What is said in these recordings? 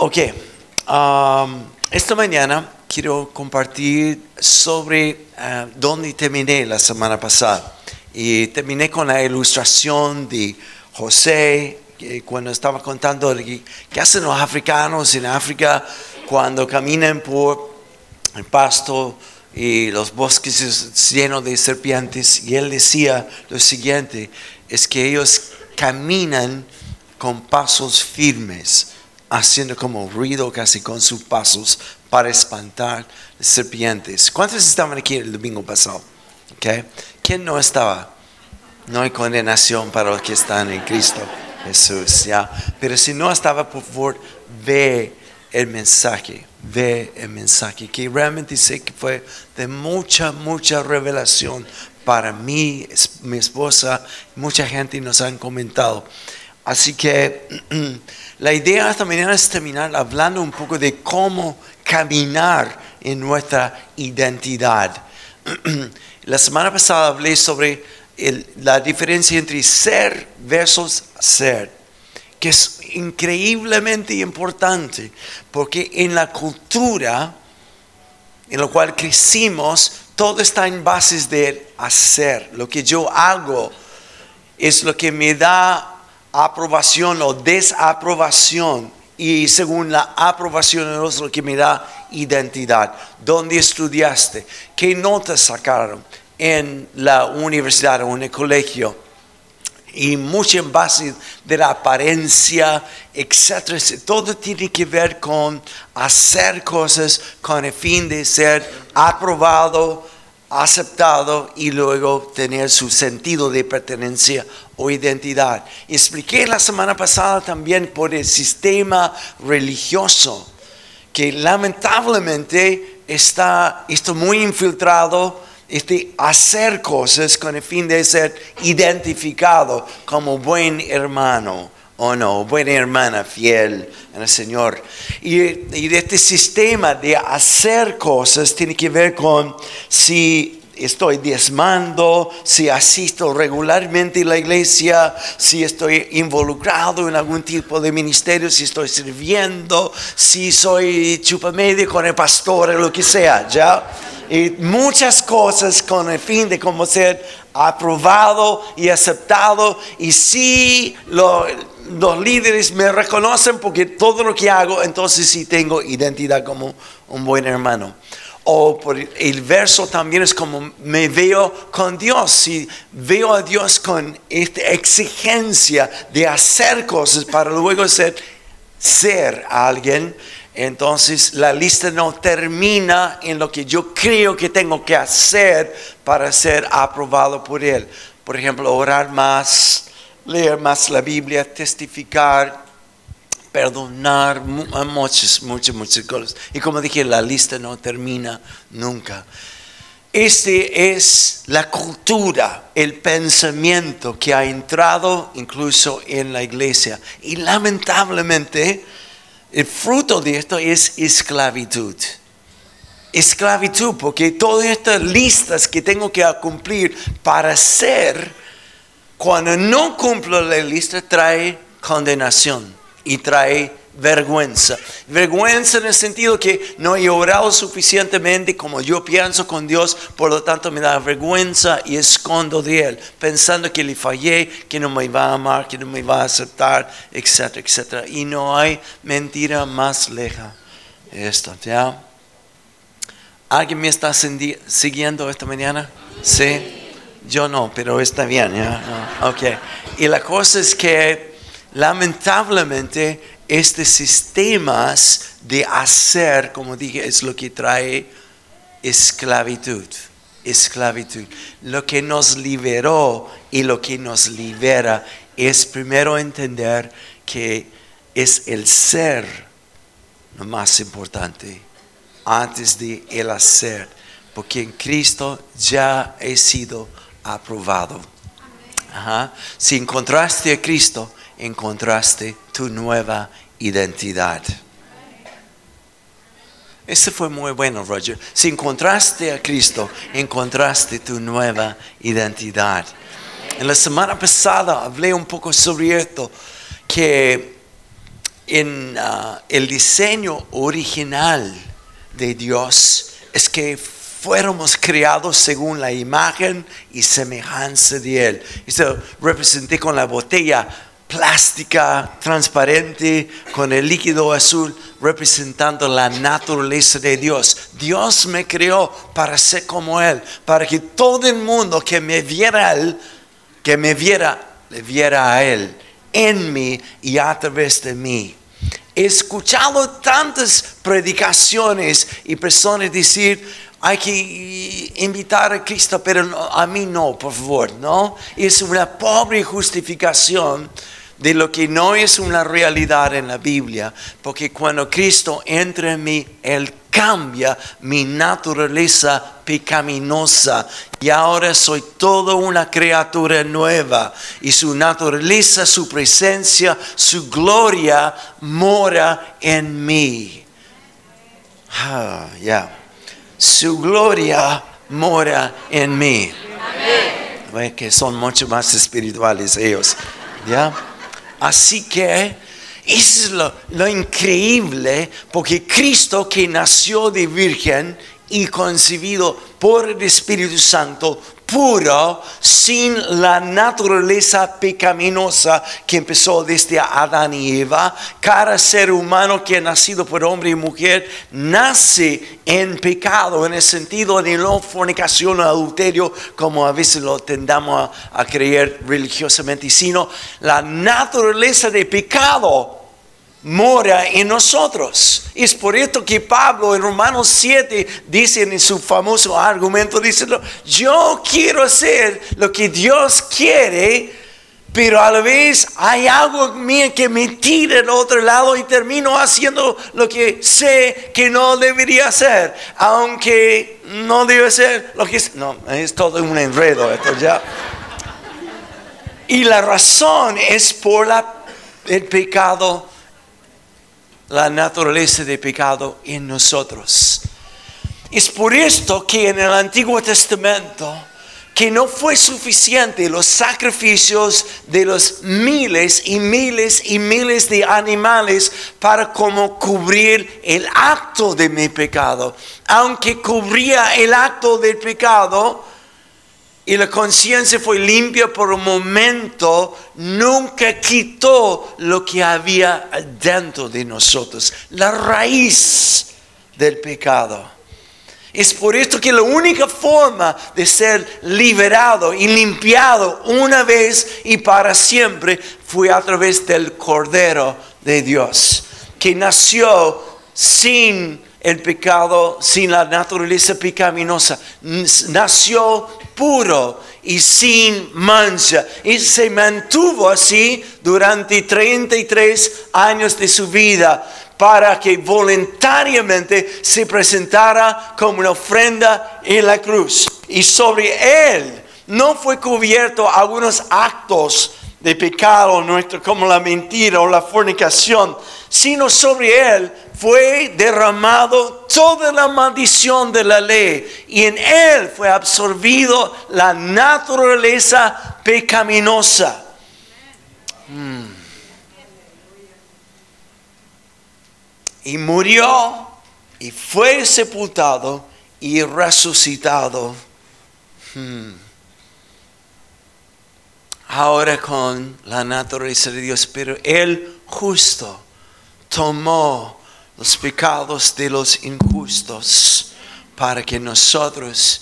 Ok, um, esta mañana quiero compartir sobre uh, dónde terminé la semana pasada. Y terminé con la ilustración de José, que cuando estaba contando qué hacen los africanos en África cuando caminan por el pasto y los bosques llenos de serpientes. Y él decía lo siguiente, es que ellos caminan con pasos firmes haciendo como ruido casi con sus pasos para espantar serpientes. ¿Cuántos estaban aquí el domingo pasado? Okay. ¿Quién no estaba? No hay condenación para los que están en Cristo Jesús, ¿ya? Pero si no estaba, por favor, ve el mensaje, ve el mensaje, que realmente sé que fue de mucha, mucha revelación para mí, mi esposa, mucha gente nos han comentado. Así que la idea esta mañana es terminar hablando un poco de cómo caminar en nuestra identidad. La semana pasada hablé sobre la diferencia entre ser versus ser, que es increíblemente importante, porque en la cultura en la cual crecimos, todo está en bases de hacer. Lo que yo hago es lo que me da aprobación o desaprobación y según la aprobación es lo que me da identidad. ¿Dónde estudiaste? ¿Qué notas sacaron en la universidad o en el colegio? Y mucho en base de la apariencia, etcétera. Todo tiene que ver con hacer cosas con el fin de ser aprobado, aceptado y luego tener su sentido de pertenencia o identidad. Expliqué la semana pasada también por el sistema religioso que lamentablemente está, está muy infiltrado este hacer cosas con el fin de ser identificado como buen hermano o no, buena hermana fiel en el Señor. Y, y este sistema de hacer cosas tiene que ver con si estoy diezmando, si asisto regularmente a la iglesia, si estoy involucrado en algún tipo de ministerio, si estoy sirviendo, si soy chupamedio con el pastor, lo que sea, ¿ya? Y muchas cosas con el fin de cómo ser aprobado y aceptado. Y si los líderes me reconocen porque todo lo que hago, entonces sí tengo identidad como un buen hermano. O por el verso también es como me veo con Dios. Si veo a Dios con esta exigencia de hacer cosas para luego ser, ser alguien, entonces la lista no termina en lo que yo creo que tengo que hacer para ser aprobado por Él. Por ejemplo, orar más, leer más la Biblia, testificar, perdonar, muchas, muchas, muchas cosas. Y como dije, la lista no termina nunca. Este es la cultura, el pensamiento que ha entrado incluso en la iglesia. Y lamentablemente, el fruto de esto es esclavitud. Esclavitud, porque todas estas listas que tengo que cumplir para ser, cuando no cumplo la lista, trae condenación y trae vergüenza. Vergüenza en el sentido que no he orado suficientemente como yo pienso con Dios, por lo tanto me da vergüenza y escondo de Él, pensando que le fallé, que no me va a amar, que no me va a aceptar, etcétera, etcétera. Y no hay mentira más leja esto, ¿ya? ¿Alguien me está siguiendo esta mañana? Sí. Yo no, pero está bien, ¿ya? Ok. Y la cosa es que lamentablemente estos sistemas de hacer, como dije, es lo que trae esclavitud. Esclavitud. Lo que nos liberó y lo que nos libera es primero entender que es el ser lo más importante antes de el hacer, porque en Cristo ya he sido aprobado. Si encontraste a Cristo, encontraste tu nueva identidad. Ese fue muy bueno, Roger. Si encontraste a Cristo, encontraste tu nueva identidad. En la semana pasada hablé un poco sobre esto, que en uh, el diseño original de Dios es que fuéramos creados según la imagen y semejanza de Él. Esto representé con la botella plástica, transparente, con el líquido azul, representando la naturaleza de Dios. Dios me creó para ser como Él, para que todo el mundo que me viera Él, que me viera, le viera a Él, en mí y a través de mí. He escuchado tantas predicaciones y personas decir, hay que invitar a Cristo, pero a mí no, por favor, ¿no? Es una pobre justificación de lo que no es una realidad en la Biblia, porque cuando Cristo entra en mí, Él cambia mi naturaleza pecaminosa y ahora soy toda una criatura nueva y su naturaleza, su presencia, su gloria mora en mí. Ah, ya. Su gloria mora en mí. Que son mucho más espirituales ellos. ¿Ya? Así que es lo, lo increíble, porque Cristo que nació de virgen y concebido por el Espíritu Santo, puro, sin la naturaleza pecaminosa que empezó desde Adán y Eva. Cada ser humano que ha nacido por hombre y mujer nace en pecado, en el sentido de no fornicación o adulterio, como a veces lo tendamos a, a creer religiosamente, sino la naturaleza de pecado mora en nosotros. Es por esto que Pablo en Romanos 7 dice en su famoso argumento, dice, yo quiero hacer lo que Dios quiere, pero a la vez hay algo mío que me tira al otro lado y termino haciendo lo que sé que no debería hacer, aunque no debe ser lo que es, no, es todo un enredo esto ya. Y la razón es por el pecado la naturaleza de pecado en nosotros. Es por esto que en el Antiguo Testamento, que no fue suficiente los sacrificios de los miles y miles y miles de animales para como cubrir el acto de mi pecado. Aunque cubría el acto del pecado, y la conciencia fue limpia por un momento, nunca quitó lo que había dentro de nosotros, la raíz del pecado. Es por esto que la única forma de ser liberado y limpiado una vez y para siempre fue a través del Cordero de Dios, que nació sin el pecado, sin la naturaleza pecaminosa. Nació puro y sin mancha. Y se mantuvo así durante 33 años de su vida para que voluntariamente se presentara como una ofrenda en la cruz. Y sobre él no fue cubierto algunos actos de pecado nuestro como la mentira o la fornicación, sino sobre él fue derramado toda la maldición de la ley y en él fue absorbido la naturaleza pecaminosa. Mm. Y murió y fue sepultado y resucitado. Hmm. Ahora con la naturaleza de Dios, pero él justo tomó los pecados de los injustos para que nosotros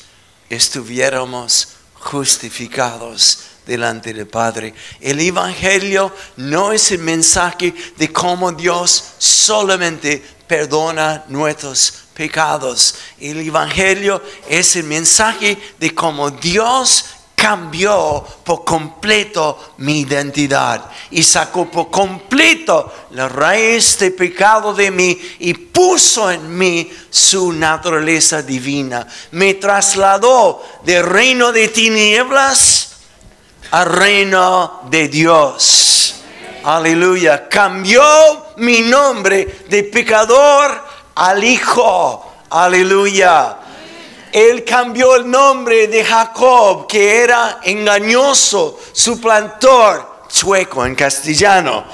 estuviéramos justificados delante del Padre. El Evangelio no es el mensaje de cómo Dios solamente perdona nuestros pecados. El Evangelio es el mensaje de cómo Dios cambió por completo mi identidad y sacó por completo la raíz de pecado de mí y puso en mí su naturaleza divina. Me trasladó del reino de tinieblas al reino de Dios. Aleluya. Cambió mi nombre de pecador al Hijo. Aleluya él cambió el nombre de Jacob, que era engañoso, suplantor, chueco en castellano.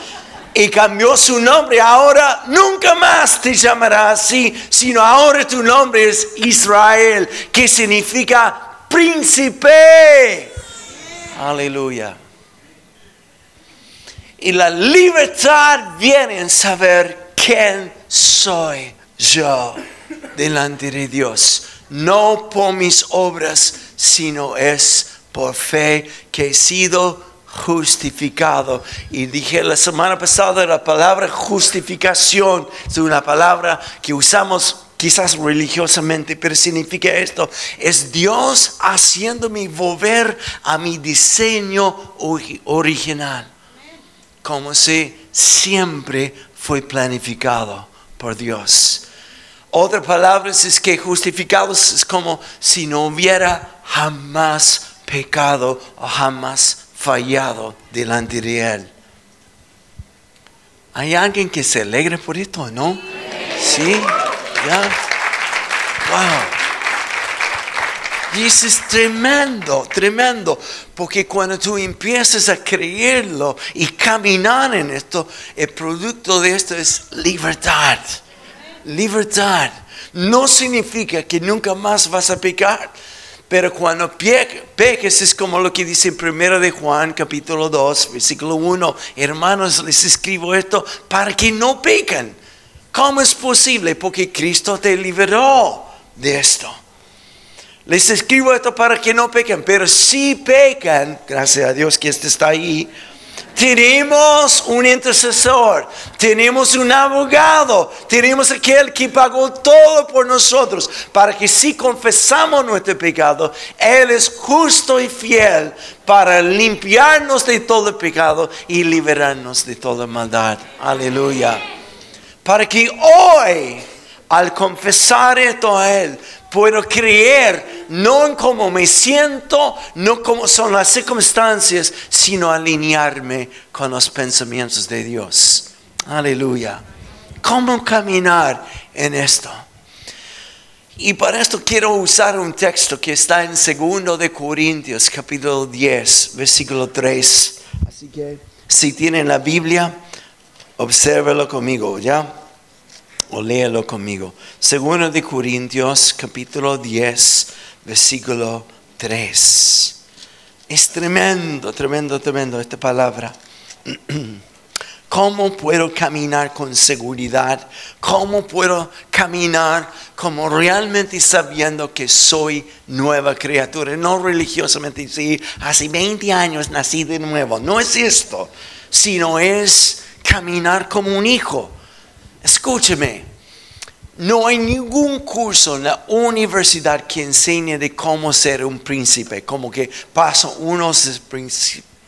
y cambió su nombre. Ahora nunca más te llamará así, sino ahora tu nombre es Israel, que significa príncipe. Aleluya. Y la libertad viene en saber quién soy yo delante de Dios. No por mis obras, sino es por fe que he sido justificado. Y dije la semana pasada la palabra justificación es una palabra que usamos quizás religiosamente, pero significa esto, es Dios haciéndome volver a mi diseño original, como si siempre fue planificado por Dios. Otra palabra es que justificados es como si no hubiera jamás pecado o jamás fallado delante de Él. ¿Hay alguien que se alegre por esto, no? Sí, ya. Wow. Y eso es tremendo, tremendo, porque cuando tú empiezas a creerlo y caminar en esto, el producto de esto es libertad. Libertad. No significa que nunca más vas a pecar pero cuando peques es como lo que dice en 1 de Juan capítulo 2, versículo 1. Hermanos, les escribo esto para que no pequen. ¿Cómo es posible? Porque Cristo te liberó de esto. Les escribo esto para que no pequen, pero si pecan, gracias a Dios que este está ahí, tenemos un intercesor, tenemos un abogado, tenemos aquel que pagó todo por nosotros, para que si confesamos nuestro pecado, Él es justo y fiel para limpiarnos de todo pecado y liberarnos de toda maldad. Aleluya. Para que hoy, al confesar esto a Él, puedo creer no en cómo me siento, no como son las circunstancias, sino alinearme con los pensamientos de Dios. Aleluya. ¿Cómo caminar en esto? Y para esto quiero usar un texto que está en 2 de Corintios, capítulo 10, versículo 3. Así que si tienen la Biblia, obsérvelo conmigo, ¿ya? O léelo conmigo. Segundo de Corintios capítulo 10, versículo 3. Es tremendo, tremendo, tremendo esta palabra. ¿Cómo puedo caminar con seguridad? ¿Cómo puedo caminar como realmente sabiendo que soy nueva criatura? No religiosamente decir, hace 20 años nací de nuevo. No es esto, sino es caminar como un hijo Escúcheme, no hay ningún curso en la universidad que enseñe de cómo ser un príncipe, como que paso uno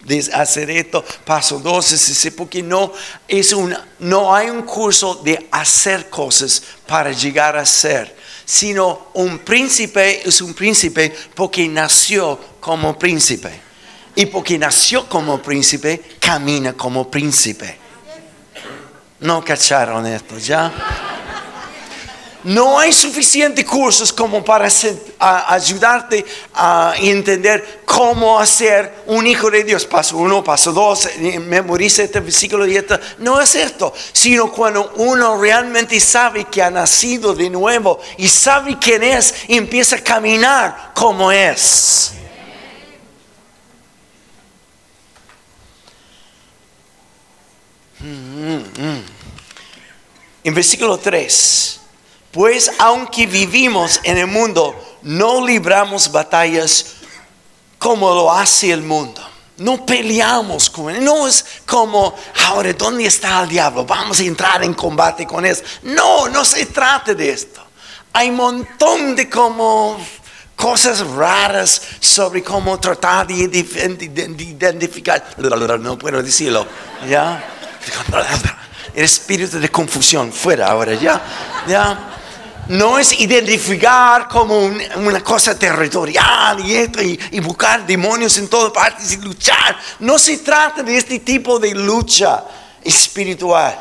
de hacer esto, paso dos, porque no, es una, no hay un curso de hacer cosas para llegar a ser, sino un príncipe es un príncipe porque nació como príncipe. Y porque nació como príncipe, camina como príncipe. No cacharon esto, ¿ya? No hay suficientes cursos como para ayudarte a entender cómo hacer un hijo de Dios. Paso uno, paso dos, memoriza este versículo y esto. No es esto, sino cuando uno realmente sabe que ha nacido de nuevo y sabe quién es y empieza a caminar como es. En versículo 3, pues aunque vivimos en el mundo, no libramos batallas como lo hace el mundo. No peleamos con él. No es como, ahora, ¿dónde está el diablo? Vamos a entrar en combate con él. No, no se trata de esto. Hay un montón de como cosas raras sobre cómo tratar de identificar. No puedo decirlo. ¿Ya? El espíritu de confusión, fuera ahora, ya. ya. No es identificar como una cosa territorial y esto, y, buscar demonios en todas partes y luchar. No se trata de este tipo de lucha espiritual.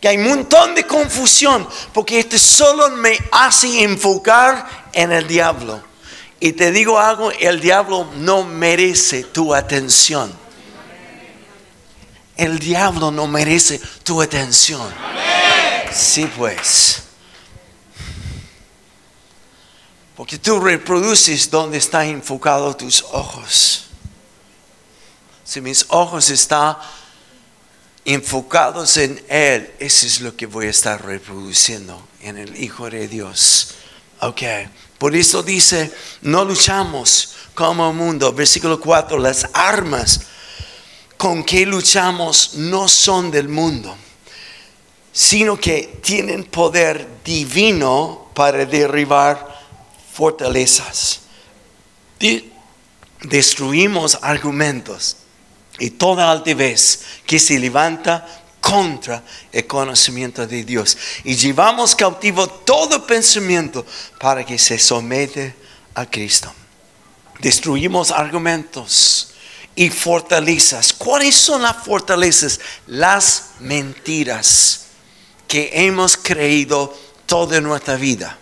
Que hay un montón de confusión, porque esto solo me hace enfocar en el diablo. Y te digo algo, el diablo no merece tu atención. El diablo no merece tu atención. Sí, pues. Porque tú reproduces donde están enfocados tus ojos. Si mis ojos están enfocados en Él, eso es lo que voy a estar reproduciendo en el Hijo de Dios. Ok, por eso dice, no luchamos como mundo. Versículo 4, las armas con que luchamos no son del mundo, sino que tienen poder divino para derribar fortalezas. Destruimos argumentos y toda altivez que se levanta contra el conocimiento de Dios. Y llevamos cautivo todo pensamiento para que se somete a Cristo. Destruimos argumentos y fortalezas. ¿Cuáles son las fortalezas? Las mentiras que hemos creído toda nuestra vida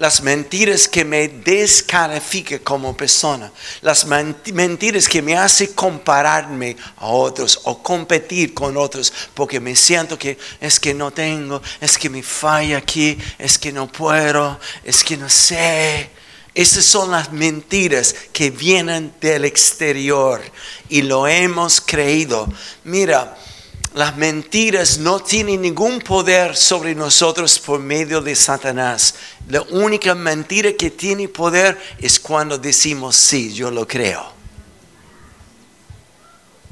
las mentiras que me descalifican como persona, las mentiras que me hacen compararme a otros o competir con otros, porque me siento que es que no tengo, es que me falla aquí, es que no puedo, es que no sé. Esas son las mentiras que vienen del exterior y lo hemos creído. Mira, las mentiras no tienen ningún poder sobre nosotros por medio de Satanás. La única mentira que tiene poder es cuando decimos, sí, yo lo creo.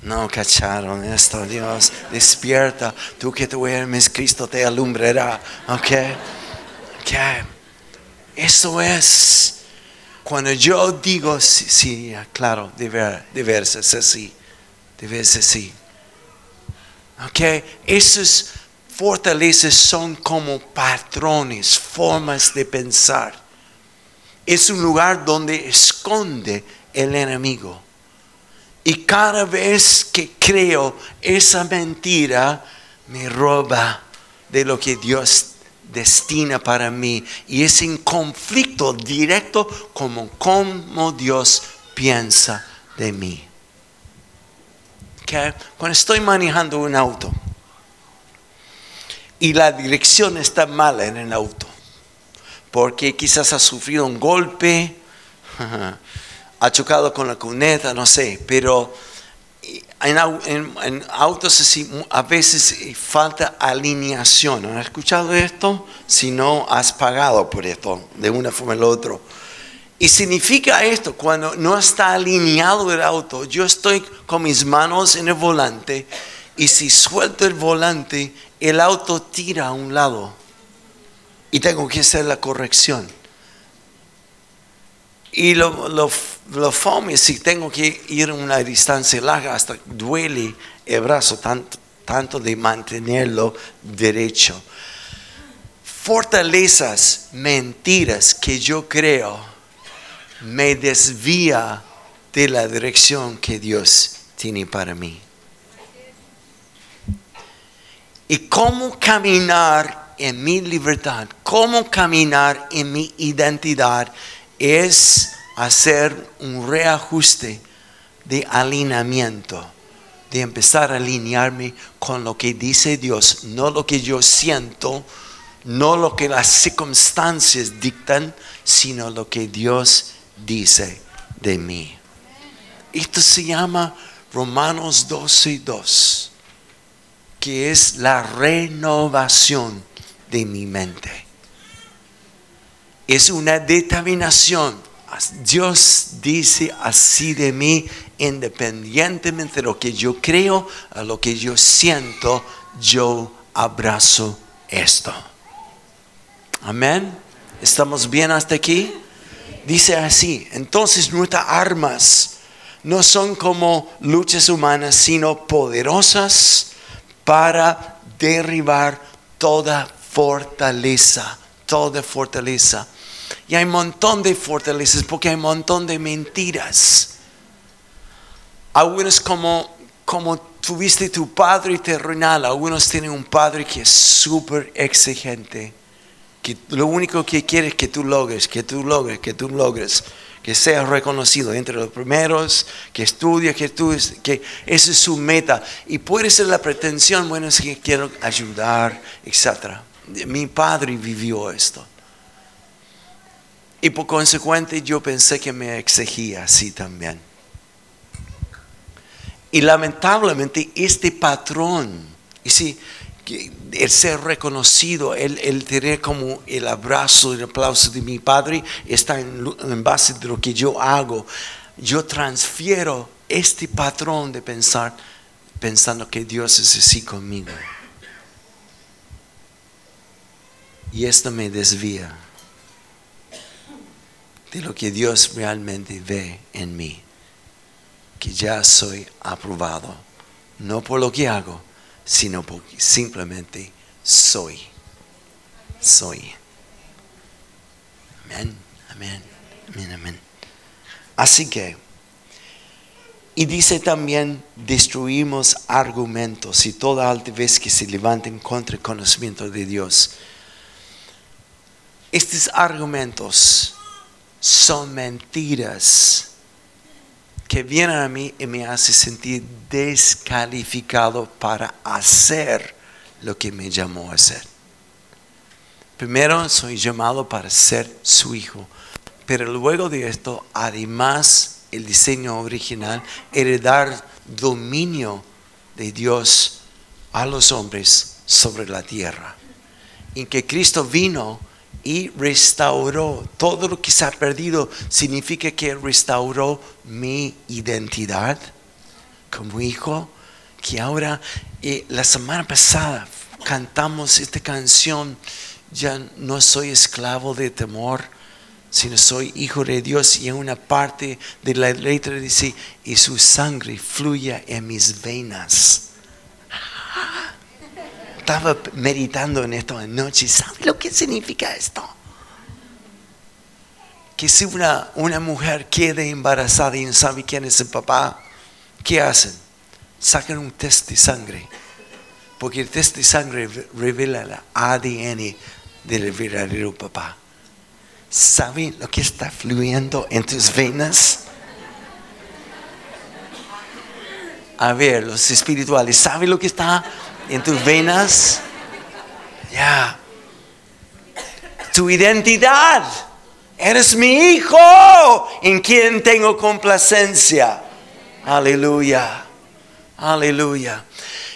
No cacharon esto, Dios. Despierta. Tú que duermes, Cristo te alumbrará. Ok. Ok. Eso es. Cuando yo digo, sí, sí claro, debe, debe ser así. Así. Okay, esas fortalezas son como patrones, formas de pensar. Es un lugar donde esconde el enemigo. Y cada vez que creo esa mentira, me roba de lo que Dios destina para mí. Y es en conflicto directo como, como Dios piensa de mí. Cuando estoy manejando un auto y la dirección está mala en el auto, porque quizás ha sufrido un golpe, ha chocado con la cuneta, no sé, pero en, autos a veces falta alineación. ¿Han escuchado esto? Si no, has pagado por esto de una forma u otra. Y significa esto, cuando no está alineado el auto, yo estoy con mis manos en el volante y si suelto el volante, el auto tira a un lado y tengo que hacer la corrección. Y lo, lo, lo fome si tengo que ir una distancia larga, hasta duele el brazo tanto, tanto de mantenerlo derecho. Fortalezas, mentiras que yo creo me desvía de la dirección que Dios tiene para mí. Y cómo caminar en mi libertad, cómo caminar en mi identidad es hacer un reajuste de alineamiento, de empezar a alinearme con lo que dice Dios, no lo que yo siento, no lo que las circunstancias dictan, sino lo que Dios dice de mí. Esto se llama Romanos 12, 2, que es la renovación de mi mente. Es una determinación. Dios dice así de mí, independientemente de lo que yo creo, a lo que yo siento, yo abrazo esto. Amén. ¿Estamos bien hasta aquí? dice así, entonces nuestras armas no son como luchas humanas, sino poderosas para derribar toda fortaleza, toda fortaleza. Y hay un montón de fortalezas porque hay un montón de mentiras. Algunos como, como tuviste tu padre terrenal, algunos tienen un padre que es súper exigente lo único que quiere es que tú logres, que tú logres, que tú logres. que sea reconocido entre los primeros, que estudie, que tú, que esa es su meta. Y puede ser la pretensión, bueno, es que quiero ayudar, etc. Mi padre vivió esto. Y por consecuente yo pensé que me exigía así también. Y lamentablemente este patrón, sí, el ser reconocido, el, tener como el abrazo, el aplauso de mi padre, está en, base de lo que yo hago. Yo transfiero este patrón de pensar pensando que Dios es así conmigo. Y esto me desvía de lo que Dios realmente ve en mí, que ya soy aprobado, no por lo que hago, sino porque simplemente soy. Soy. Amén, amén, amén, amén. Así que, y dice también, destruimos argumentos y toda vez que se levanten contra el conocimiento de Dios. Estos argumentos son mentiras que vienen a mí y me hacen sentir descalificado para hacer lo que me llamó a hacer. Primero soy llamado para ser su hijo, pero luego de esto, además, el diseño original, heredar dominio de Dios a los hombres sobre la tierra. En que Cristo vino y restauró. Todo lo que se ha perdido significa que restauró mi identidad como hijo. Que ahora, eh, la semana pasada cantamos esta canción, ya no soy esclavo de temor, sino soy hijo de Dios. Y en una parte de la letra dice, y su sangre fluye en mis venas estaba meditando en esto anoche. ¿Sabe lo que significa esto? Que si una, una mujer quede embarazada y no sabe quién es el papá, ¿qué hacen? Sacan un test de sangre. Porque el test de sangre revela el ADN del verdadero papá. ¿Sabe lo que está fluyendo en tus venas? A ver, los espirituales, ¿sabe lo que está en tus venas. Ya. Tu identidad. Eres mi hijo en quien tengo complacencia. Aleluya. Aleluya.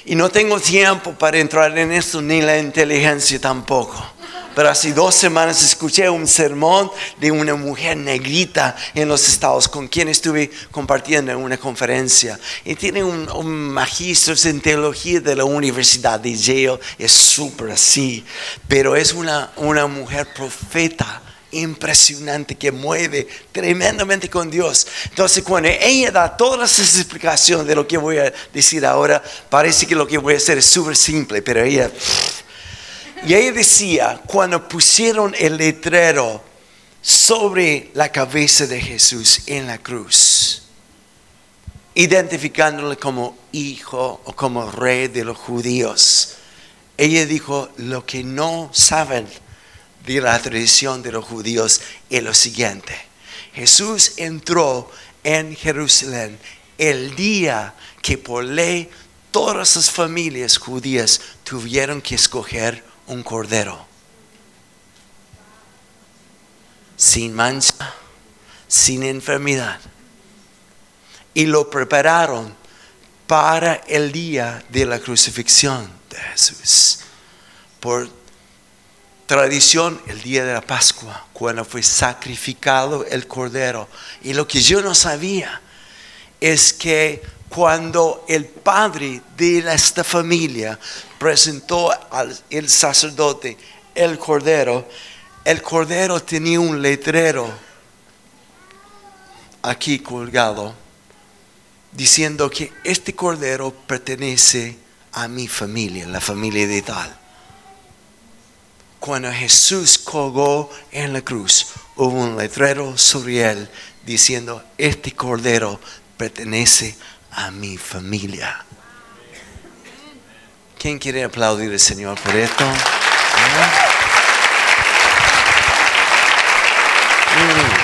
Y no tengo tiempo para entrar en esto ni la inteligencia tampoco. Pero hace dos semanas escuché un sermón de una mujer negrita en los estados con quien estuve compartiendo en una conferencia. Y tiene un, un magistro en teología de la Universidad de Yale. Es súper así. Pero es una, una mujer profeta impresionante que mueve tremendamente con Dios. Entonces, cuando ella da todas las explicaciones de lo que voy a decir ahora, parece que lo que voy a hacer es súper simple, pero ella y ella decía, cuando pusieron el letrero sobre la cabeza de Jesús en la cruz, identificándole como hijo o como rey de los judíos, ella dijo, lo que no saben de la tradición de los judíos es lo siguiente. Jesús entró en Jerusalén el día que por ley todas las familias judías tuvieron que escoger un cordero sin mancha, sin enfermedad. Y lo prepararon para el día de la crucifixión de Jesús. Por tradición, el día de la Pascua, cuando fue sacrificado el cordero. Y lo que yo no sabía es que cuando el padre de esta familia presentó al sacerdote el cordero, el cordero tenía un letrero aquí colgado diciendo que este cordero pertenece a mi familia, la familia de tal. Cuando Jesús colgó en la cruz, hubo un letrero sobre él diciendo, este cordero pertenece a a mi familia. ¿Quién quiere aplaudir al Señor por esto? Mm.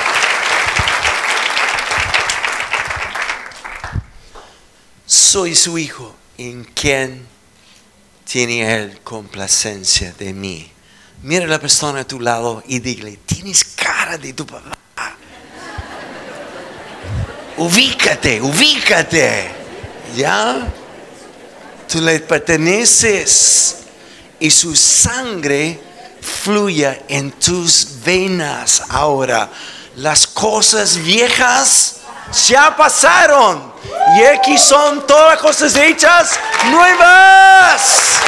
Soy su hijo en quien tiene él complacencia de mí. Mira la persona a tu lado y dile, tienes cara de tu papá ubícate, ubícate. ¿Ya? Tú le perteneces y su sangre fluye en tus venas ahora. Las cosas viejas ya pasaron y aquí son todas cosas hechas nuevas.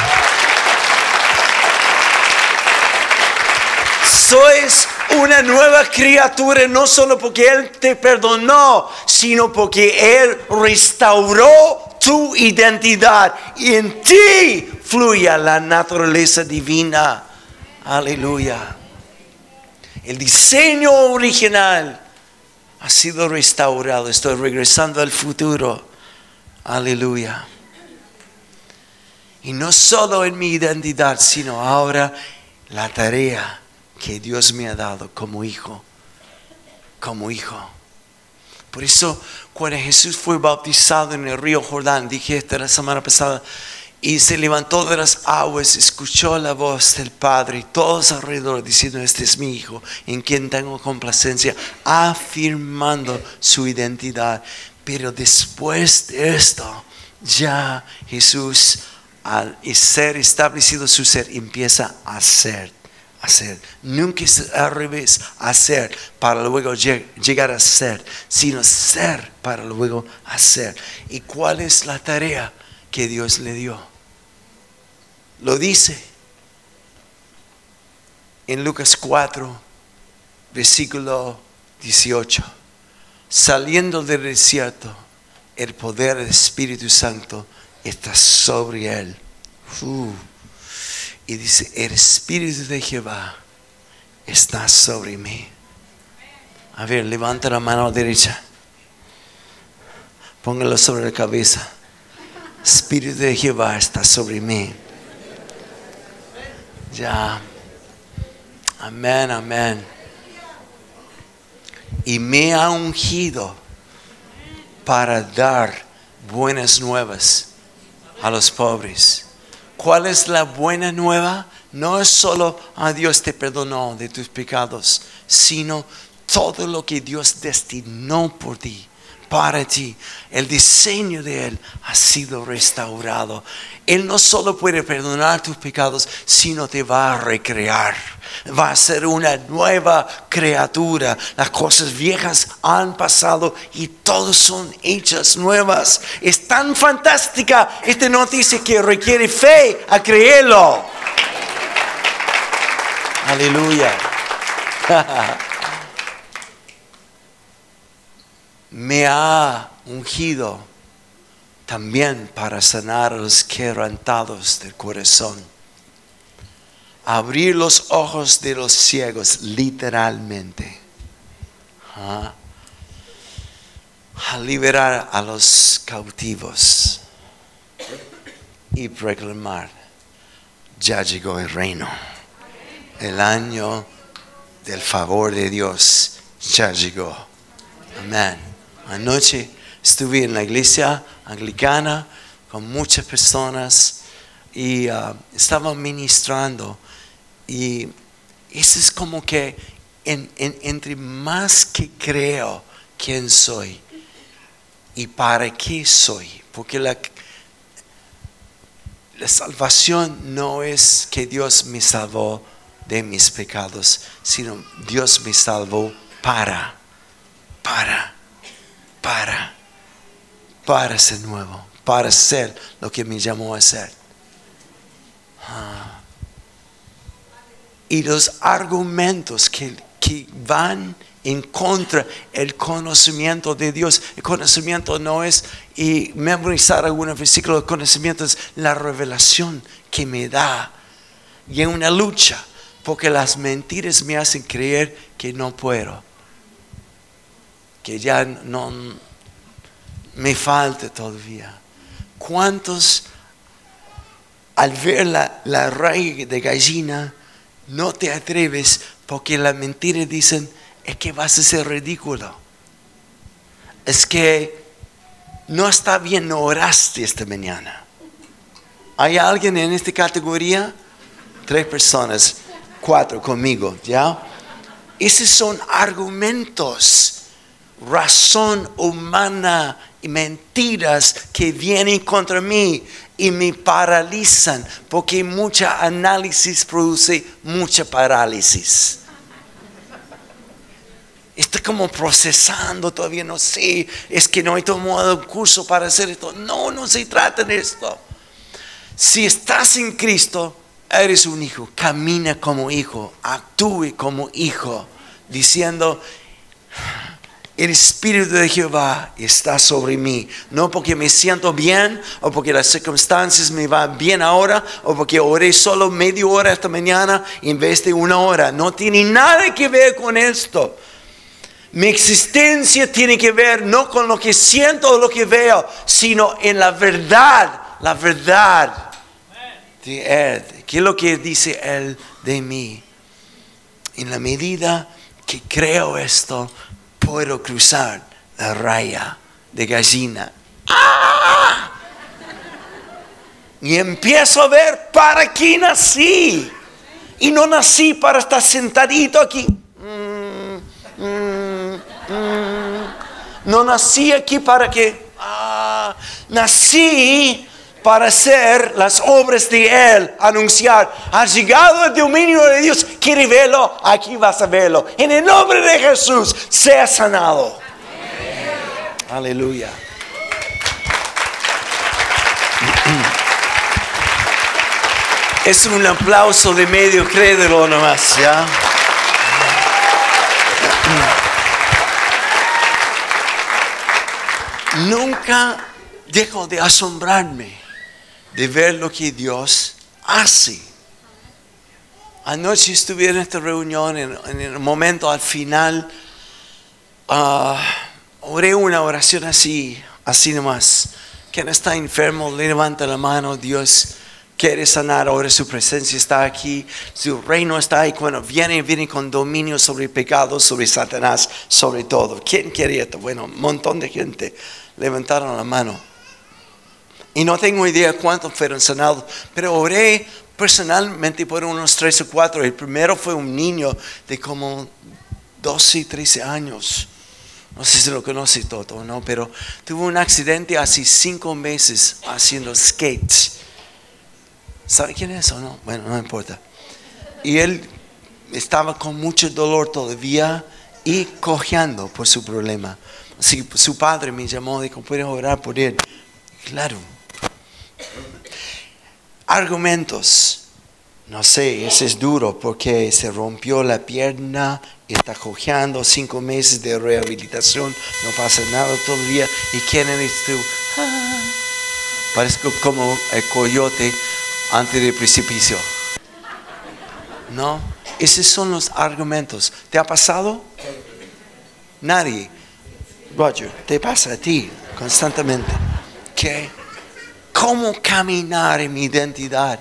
Sois una nueva criatura no solo porque Él te perdonó, sino porque Él restauró tu identidad y en ti fluye la naturaleza divina. Aleluya. El diseño original ha sido restaurado. Estoy regresando al futuro. Aleluya. Y no solo en mi identidad, sino ahora la tarea que Dios me ha dado como hijo. Como hijo. Por eso, cuando Jesús fue bautizado en el río Jordán, dije esta la semana pasada, y se levantó de las aguas, escuchó la voz del Padre y todos alrededor diciendo, este es mi Hijo, en quien tengo complacencia, afirmando su identidad. Pero después de esto, ya Jesús, al ser establecido su ser, empieza a ser hacer. Nunca es al revés, hacer para luego llegar a ser, sino ser para luego hacer. ¿Y cuál es la tarea que Dios le dio? Lo dice en Lucas 4, versículo 18. Saliendo del desierto, el poder del Espíritu Santo está sobre él. Uh. Y dice, el Espíritu de Jehová está sobre mí. A ver, levanta la mano derecha. Póngalo sobre la cabeza. Espíritu de Jehová está sobre mí. Ya. Amén, amén. Y me ha ungido para dar buenas nuevas a los pobres ¿Cuál es la buena nueva? No es solo, a Dios te perdonó de tus pecados, sino todo lo que Dios destinó por ti, para ti. El diseño de Él ha sido restaurado. Él no solo puede perdonar tus pecados, sino te va a recrear. Va a ser una nueva criatura. Las cosas viejas han pasado y todas son hechas nuevas. Es tan fantástica esta noticia que requiere fe a creerlo. Aleluya. Me ha ungido también para sanar a los quebrantados del corazón. Abrir los ojos de los ciegos, literalmente. A liberar a los cautivos y proclamar, ya llegó el reino. El año del favor de Dios ya llegó. Amén. Anoche estuve en la iglesia anglicana con muchas personas y uh, estaba ministrando y eso es como que entre más que creo quién soy y para qué soy, porque la, la salvación no es que Dios me salvó de mis pecados, sino Dios me salvó para, para, para para ser nuevo, para ser lo que me llamó a ser. Ah. Y los argumentos que, que van en contra el conocimiento de Dios. El conocimiento no es y memorizar algunos versículos, el conocimiento es la revelación que me da. Y en una lucha, porque las mentiras me hacen creer que no puedo, que ya no, me falta todavía. ¿Cuántos al ver la, la raíz de gallina no te atreves porque la mentira dicen es que vas a ser ridículo? Es que no está bien, no oraste esta mañana. ¿Hay alguien en esta categoría? Tres personas, cuatro conmigo, ¿ya? Esos son argumentos, razón humana y mentiras que vienen contra mí y me paralizan, porque mucha análisis produce mucha parálisis. Está como procesando, todavía no sé, es que no he tomado un curso para hacer esto. No, no se trata de esto. Si estás en Cristo, eres un hijo, camina como hijo, actúe como hijo, diciendo, el Espíritu de Jehová está sobre mí. No porque me siento bien o porque las circunstancias me van bien ahora o porque oré solo media hora esta mañana en vez de una hora. No tiene nada que ver con esto. Mi existencia tiene que ver no con lo que siento o lo que veo, sino en la verdad, la verdad de Él. ¿Qué es lo que dice Él de mí? En la medida que creo esto, puedo cruzar la raya de gallina. ¡Ah! Y empiezo a ver para qué nací. Y no nací para estar sentadito aquí. Mm, mm, mm. No nací aquí para que... Ah, nací para hacer las obras de Él, anunciar, ha llegado el dominio de Dios, quiere verlo, aquí vas a verlo. En el nombre de Jesús, sea sanado. Aleluya. Es un aplauso de medio crédelo nomás, ¿ya? Nunca dejo de asombrarme de ver lo que Dios hace. Anoche estuve en esta reunión, en, el momento al final, oré una oración así, así nomás. Quien está enfermo, levanta la mano, Dios quiere sanar, ahora su presencia está aquí, su reino está ahí. Cuando viene, viene con dominio sobre el pecado, sobre Satanás, sobre todo. ¿Quién quiere esto? Bueno, un montón de gente levantaron la mano. Y no tengo idea cuántos fueron sanados, pero oré personalmente por unos tres o cuatro. El primero fue un niño de como 12, 13 años. No sé si lo conoce todo, ¿no? Pero tuvo un accidente hace cinco meses haciendo skates. ¿Sabe quién es o no? Bueno, no importa. Y él estaba con mucho dolor todavía y cojeando por su problema. Así su padre me llamó y dijo, ¿puedes orar por él? Claro, Argumentos. No sé, ese es duro porque se rompió la pierna, está cojeando, cinco meses de rehabilitación, no pasa nada todavía. ¿Y quién eres tú? Ah, parezco como el coyote antes del precipicio. ¿No? Esos son los argumentos. ¿Te ha pasado? Nadie. Roger, te pasa a ti constantemente. ¿Qué? Cómo caminar en mi identidad.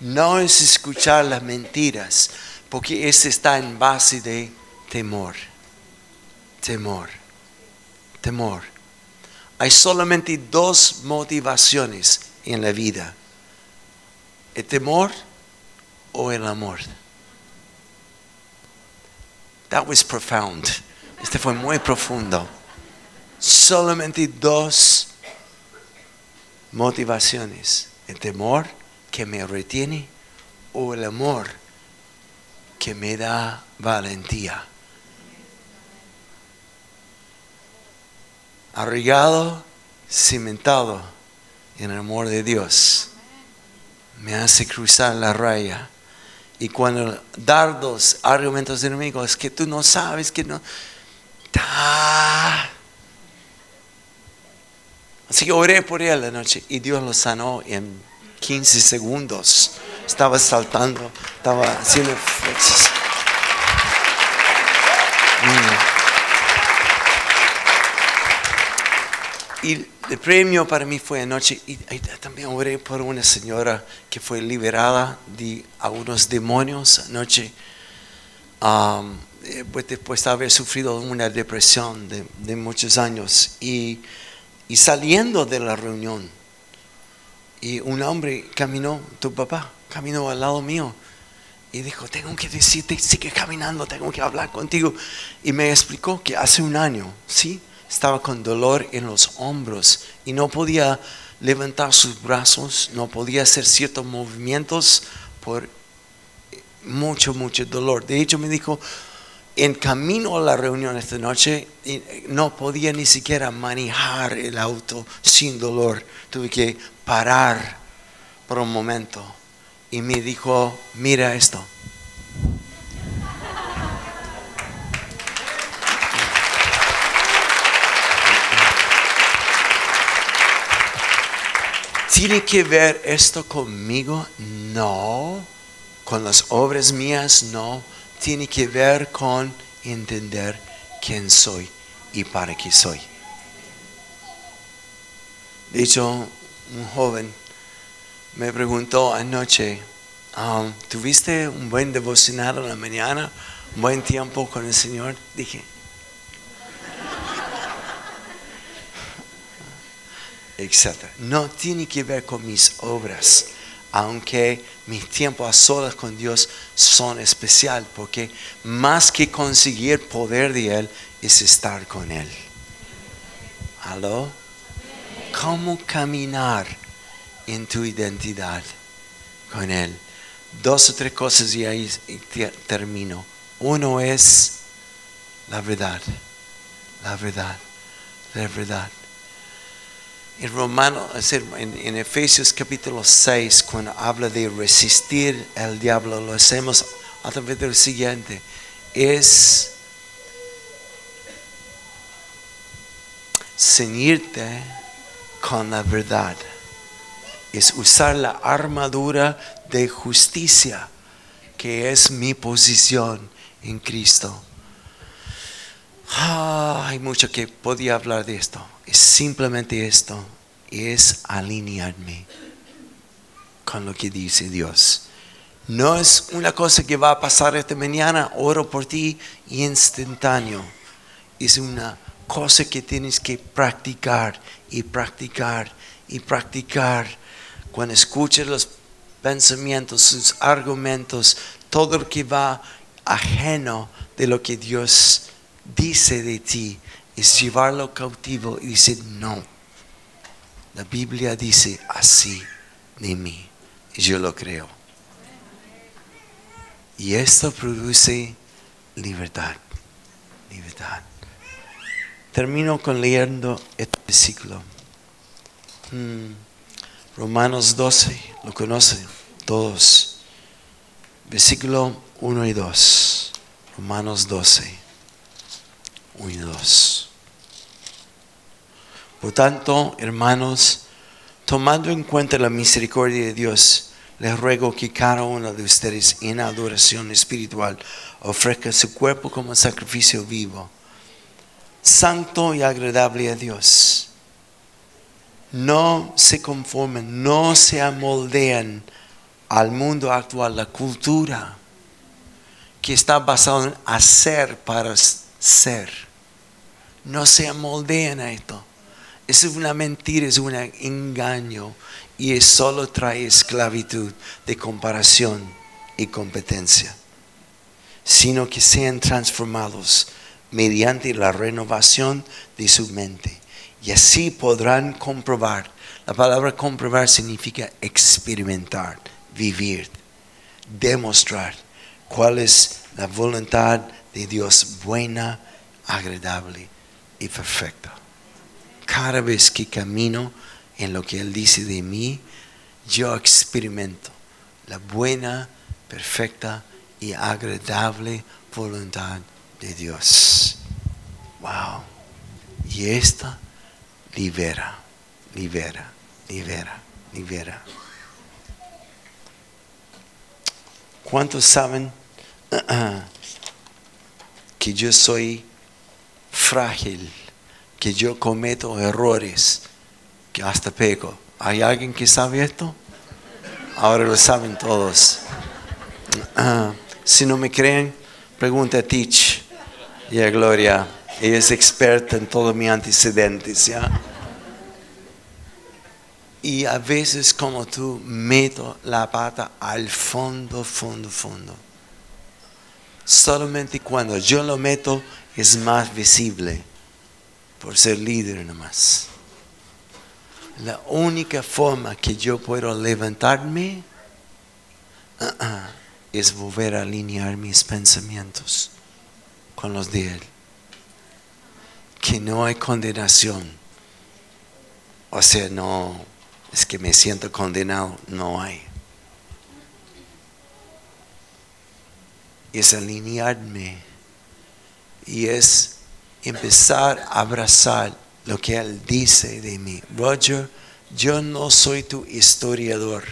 No es escuchar las mentiras, porque ese está en base de temor. Temor. Temor. Hay solamente dos motivaciones en la vida. El temor o el amor. That was profound. Este fue muy profundo. Solamente dos motivaciones. El temor que me retiene o el amor que me da valentía. Arraigado, cimentado en el amor de Dios, me hace cruzar la raya. Y cuando dardos, argumentos enemigos, que tú no sabes, que no... Así que oré por él la noche y Dios lo sanó en 15 segundos. Estaba saltando, estaba haciendo fuerzas. Mm. Y el premio para mí fue anoche. Y, también oré por una señora que fue liberada de algunos demonios anoche. Um, pues después de haber sufrido una depresión de, de muchos años. Y Y saliendo de la reunión, y un hombre caminó, tu papá, caminó al lado mío. Y dijo, tengo que decirte, sigue caminando, tengo que hablar contigo. Y me explicó que hace un año, ¿sí? Estaba con dolor en los hombros y no podía levantar sus brazos, no podía hacer ciertos movimientos por mucho, mucho dolor. De hecho, me dijo, en camino a la reunión esta noche, no podía ni siquiera manejar el auto sin dolor. Tuve que parar por un momento. Y me dijo, mira esto. ¿Tiene que ver esto conmigo? No. Con las obras mías, no tiene que ver con entender quién soy y para qué soy. De hecho, un joven me preguntó anoche, um, ¿tuviste un buen devocional en la mañana? ¿Un buen tiempo con el Señor? Dije, etc. No tiene que ver con mis obras aunque mis tiempos a solas con Dios son especial, porque más que conseguir poder de Él es estar con Él. ¿Aló? ¿Cómo caminar en tu identidad con Él? Dos o tres cosas y ahí termino. Uno es la verdad, la verdad, la verdad. En Romano, en, Efesios capítulo 6, cuando habla de resistir al diablo, lo hacemos a través de lo siguiente. Es ceñirte con la verdad. Es usar la armadura de justicia, que es mi posición en Cristo. Hay mucho que podía hablar de esto es simplemente esto, es alinearme con lo que dice Dios. No es una cosa que va a pasar esta mañana, oro por ti instantáneo. Es una cosa que tienes que practicar y practicar y practicar. Cuando escuches los pensamientos, sus argumentos, todo lo que va ajeno de lo que Dios dice de ti, es llevarlo cautivo y decir, no, la Biblia dice así de mí, y yo lo creo. Y esto produce libertad, libertad. Termino con leyendo este versículo. Hmm. Romanos 12, lo conocen todos. Versículo 1 y 2. Romanos 12, 1 y 2. Por tanto, hermanos, tomando en cuenta la misericordia de Dios, les ruego que cada uno de ustedes en adoración espiritual ofrezca su cuerpo como sacrificio vivo, santo y agradable a Dios. No se conformen, no se amoldean al mundo actual, la cultura que está basada en hacer para ser. No se amoldean a esto es una mentira, es un engaño y solo trae esclavitud de comparación y competencia, sino que sean transformados mediante la renovación de su mente y así podrán comprobar. La palabra comprobar significa experimentar, vivir, demostrar cuál es la voluntad de Dios buena, agradable y perfecta cada vez que camino en lo que Él dice de mí, yo experimento la buena, perfecta y agradable voluntad de Dios. Wow. Y esta libera, libera, libera, libera. ¿Cuántos saben que yo soy frágil? que yo cometo errores, que hasta pego. ¿Hay alguien que sabe esto? Ahora lo saben todos. Ah, si no me creen, pregunta a Teach y a Gloria. Ella es experta en todos mis antecedentes, ¿ya? Y a veces como tú meto la pata al fondo, fondo, fondo. Solamente cuando yo lo meto es más visible por ser líder nomás. La única forma que yo puedo levantarme uh-uh, es volver a alinear mis pensamientos con los de Él. Que no hay condenación. O sea, no es que me siento condenado, no hay. Es alinearme y es empezar a abrazar lo que Él dice de mí. Roger, yo no soy tu historiador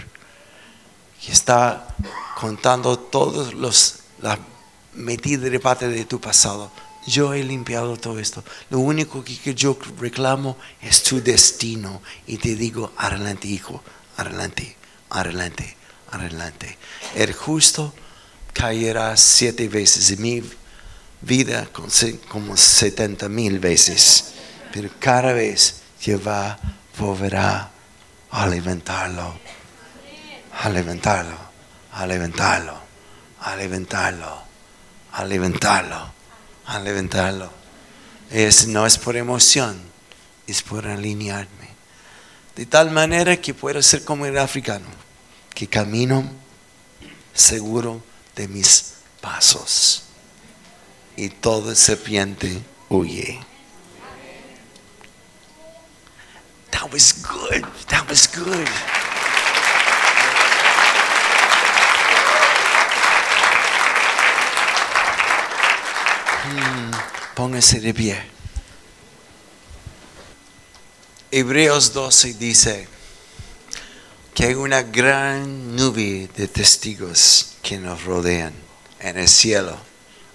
que está contando todos los las metidas de parte de tu pasado. Yo he limpiado todo esto. Lo único que yo reclamo es tu destino. Y te digo, adelante, hijo, adelante, adelante, adelante. El justo caerá siete veces en mi vida como setenta mil veces. Pero cada vez Jehová volverá a levantarlo, a levantarlo, a levantarlo, a levantarlo, a levantarlo a levantarlo. Es, no es por emoción, es por alinearme. De tal manera que puedo ser como el africano, que camino seguro de mis pasos. Y todo serpiente huye. That was good. That was good. Póngase de pie. Hebreos 12 dice que hay una gran nube de testigos que nos rodean en el cielo.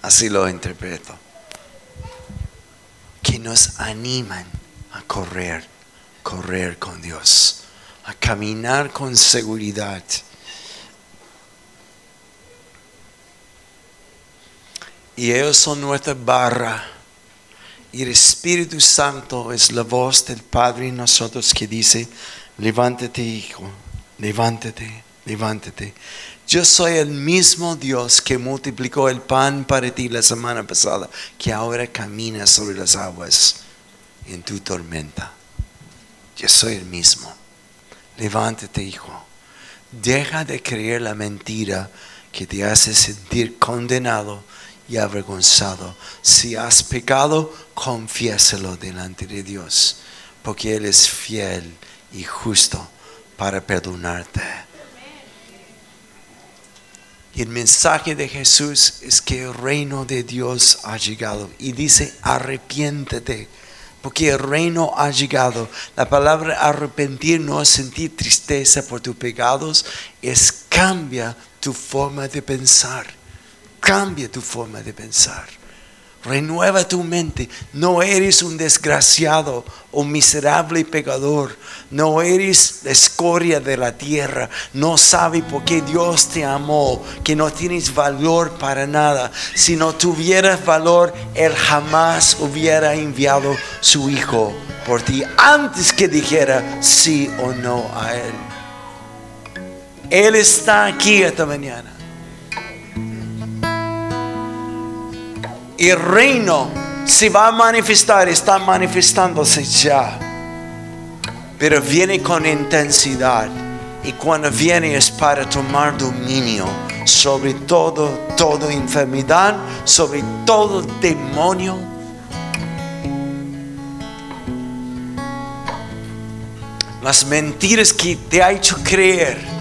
Así lo interpreto. Que nos animan a correr, correr con Dios, a caminar con seguridad Y ellos son nuestra barra. Y el Espíritu Santo es la voz del Padre en nosotros que dice, levántate hijo, levántate, levántate. Yo soy el mismo Dios que multiplicó el pan para ti la semana pasada, que ahora camina sobre las aguas en tu tormenta. Yo soy el mismo. Levántate, hijo. Deja de creer la mentira que te hace sentir condenado y avergonzado. Si has pecado, confiésalo delante de Dios, porque Él es fiel y justo para perdonarte. Y el mensaje de Jesús es que el reino de Dios ha llegado. Y dice, arrepiéntete, porque el reino ha llegado. La palabra arrepentir no es sentir tristeza por tus pecados, es cambia tu forma de pensar. Cambia tu forma de pensar. Renueva tu mente. No eres un desgraciado o miserable pecador. No eres la escoria de la tierra. No sabes por qué Dios te amó. Que no tienes valor para nada. Si no tuvieras valor, Él jamás hubiera enviado su Hijo por ti antes que dijera sí o no a Él. Él está aquí esta mañana. El reino se va a manifestar, está manifestándose ya. Pero viene con intensidad. Y cuando viene es para tomar dominio sobre todo, toda enfermedad, sobre todo demonio. Las mentiras que te ha hecho creer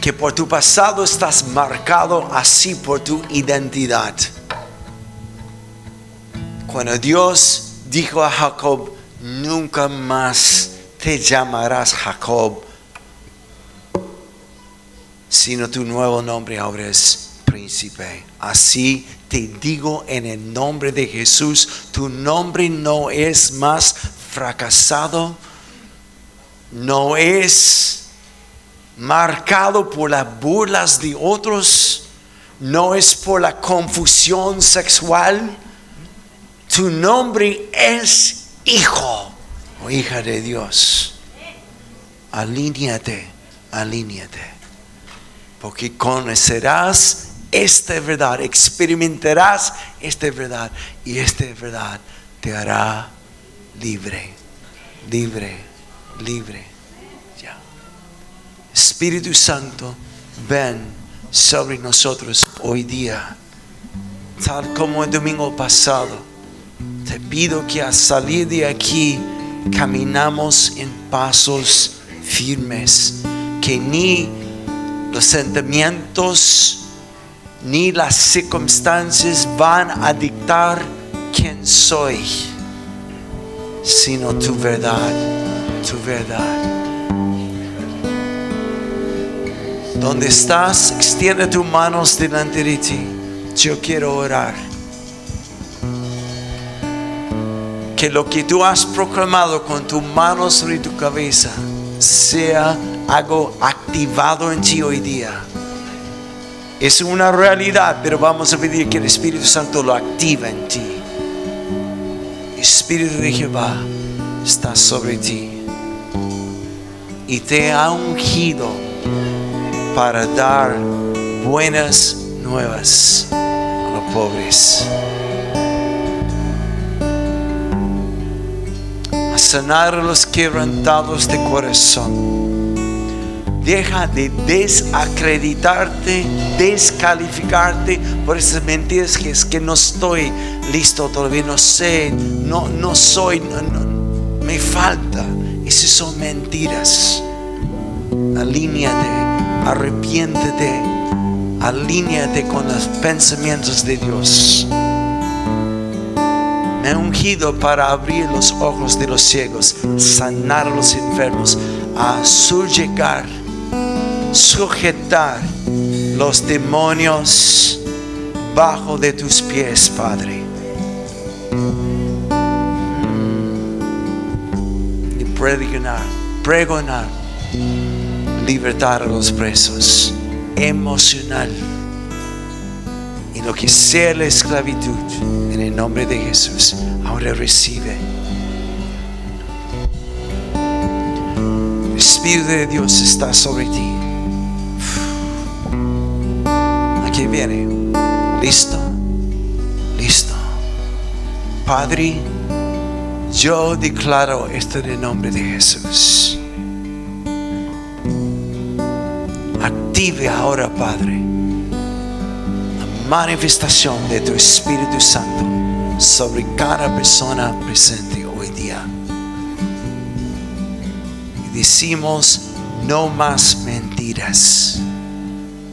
que por tu pasado estás marcado así por tu identidad. Cuando Dios dijo a Jacob, nunca más te llamarás Jacob, sino tu nuevo nombre ahora es príncipe. Así te digo en el nombre de Jesús, tu nombre no es más fracasado, no es marcado por las burlas de otros, no es por la confusión sexual. Tu nombre es hijo. oh hija de Dios, alíñate, alíñate, porque conocerás esta verdad, experimentarás esta verdad y esta verdad te hará libre, libre, libre. Espíritu Santo, ven sobre nosotros hoy día, tal como el domingo pasado. Te pido que al salir de aquí caminamos en pasos firmes, que ni los sentimientos ni las circunstancias van a dictar quién soy, sino tu verdad, tu verdad. Donde estás, extiende tus manos delante de ti. Yo quiero orar. Que lo que tú has proclamado con tus manos sobre tu cabeza sea algo activado en ti hoy día es una realidad, pero vamos a pedir que el Espíritu Santo lo active en ti. Espíritu de Jehová está sobre ti y te ha ungido para dar buenas nuevas a los pobres. A sanar a los quebrantados de corazón Deja de desacreditarte, descalificarte por esas mentiras que es que no estoy listo todavía, no sé, no, no soy, me falta. Esas son mentiras. Alíñate, arrepiéntete, alíñate con los pensamientos de Dios. Me ha ungido para abrir los ojos de los ciegos, sanar a los enfermos, a llegar sujetar los demonios bajo de tus pies, Padre. Y pregonar, pregonar, libertar a los presos, emocional. Y lo que sea la esclavitud, en el nombre de Jesús, ahora recibe. El Espíritu de Dios está sobre ti. viene. ¿Listo? Listo. Padre, yo declaro esto en el nombre de Jesús. Active ahora, Padre, la manifestación de tu Espíritu Santo sobre cada persona presente hoy día. Y decimos, no más mentiras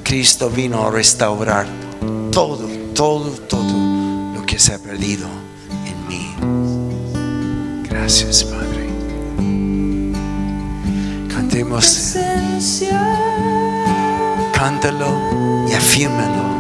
Cristo vino a restaurar todo, todo, todo lo que se ha perdido en mí. Gracias, Padre. Cantemos. Cántalo y afírmalo.